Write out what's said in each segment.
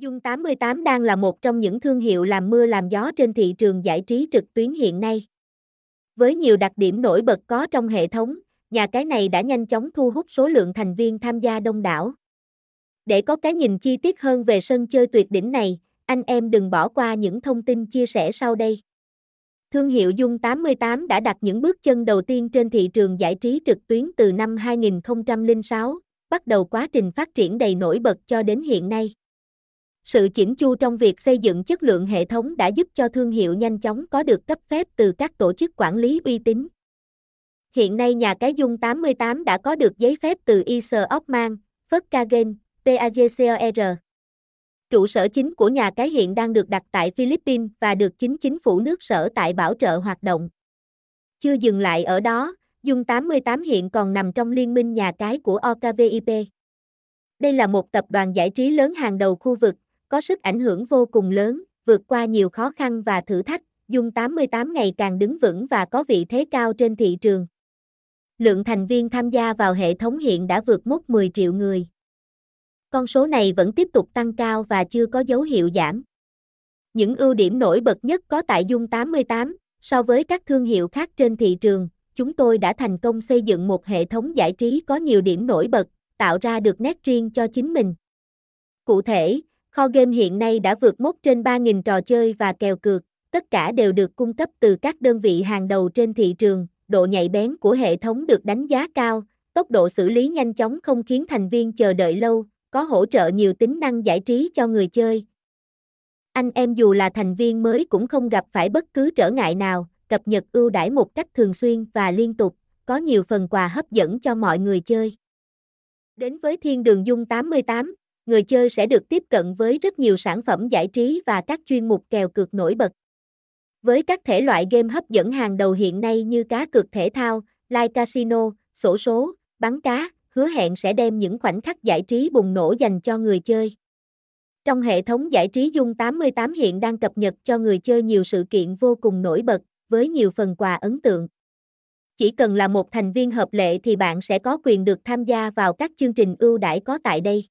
Dung 88 đang là một trong những thương hiệu làm mưa làm gió trên thị trường giải trí trực tuyến hiện nay. Với nhiều đặc điểm nổi bật có trong hệ thống, nhà cái này đã nhanh chóng thu hút số lượng thành viên tham gia đông đảo. Để có cái nhìn chi tiết hơn về sân chơi tuyệt đỉnh này, anh em đừng bỏ qua những thông tin chia sẻ sau đây. Thương hiệu Dung 88 đã đặt những bước chân đầu tiên trên thị trường giải trí trực tuyến từ năm 2006, bắt đầu quá trình phát triển đầy nổi bật cho đến hiện nay. Sự chỉnh chu trong việc xây dựng chất lượng hệ thống đã giúp cho thương hiệu nhanh chóng có được cấp phép từ các tổ chức quản lý uy tín. Hiện nay nhà cái Dung 88 đã có được giấy phép từ ISO Ockman, Volkswagen, PAGCOR. Trụ sở chính của nhà cái hiện đang được đặt tại Philippines và được chính chính phủ nước sở tại bảo trợ hoạt động. Chưa dừng lại ở đó, Dung 88 hiện còn nằm trong liên minh nhà cái của OKVIP. Đây là một tập đoàn giải trí lớn hàng đầu khu vực, có sức ảnh hưởng vô cùng lớn, vượt qua nhiều khó khăn và thử thách, Dung 88 ngày càng đứng vững và có vị thế cao trên thị trường. Lượng thành viên tham gia vào hệ thống hiện đã vượt mốc 10 triệu người. Con số này vẫn tiếp tục tăng cao và chưa có dấu hiệu giảm. Những ưu điểm nổi bật nhất có tại Dung 88, so với các thương hiệu khác trên thị trường, chúng tôi đã thành công xây dựng một hệ thống giải trí có nhiều điểm nổi bật, tạo ra được nét riêng cho chính mình. Cụ thể, kho game hiện nay đã vượt mốc trên 3.000 trò chơi và kèo cược, tất cả đều được cung cấp từ các đơn vị hàng đầu trên thị trường, độ nhạy bén của hệ thống được đánh giá cao, tốc độ xử lý nhanh chóng không khiến thành viên chờ đợi lâu, có hỗ trợ nhiều tính năng giải trí cho người chơi. Anh em dù là thành viên mới cũng không gặp phải bất cứ trở ngại nào, cập nhật ưu đãi một cách thường xuyên và liên tục, có nhiều phần quà hấp dẫn cho mọi người chơi. Đến với Thiên Đường Dung 88, người chơi sẽ được tiếp cận với rất nhiều sản phẩm giải trí và các chuyên mục kèo cược nổi bật. Với các thể loại game hấp dẫn hàng đầu hiện nay như cá cược thể thao, live casino, sổ số, bắn cá, hứa hẹn sẽ đem những khoảnh khắc giải trí bùng nổ dành cho người chơi. Trong hệ thống giải trí Dung 88 hiện đang cập nhật cho người chơi nhiều sự kiện vô cùng nổi bật, với nhiều phần quà ấn tượng. Chỉ cần là một thành viên hợp lệ thì bạn sẽ có quyền được tham gia vào các chương trình ưu đãi có tại đây.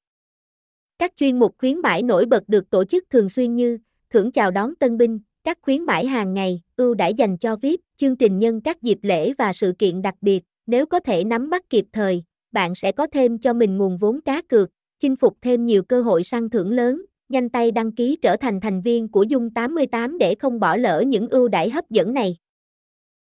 Các chuyên mục khuyến mãi nổi bật được tổ chức thường xuyên như thưởng chào đón tân binh, các khuyến mãi hàng ngày, ưu đãi dành cho VIP, chương trình nhân các dịp lễ và sự kiện đặc biệt, nếu có thể nắm bắt kịp thời, bạn sẽ có thêm cho mình nguồn vốn cá cược, chinh phục thêm nhiều cơ hội săn thưởng lớn, nhanh tay đăng ký trở thành thành viên của Dung 88 để không bỏ lỡ những ưu đãi hấp dẫn này.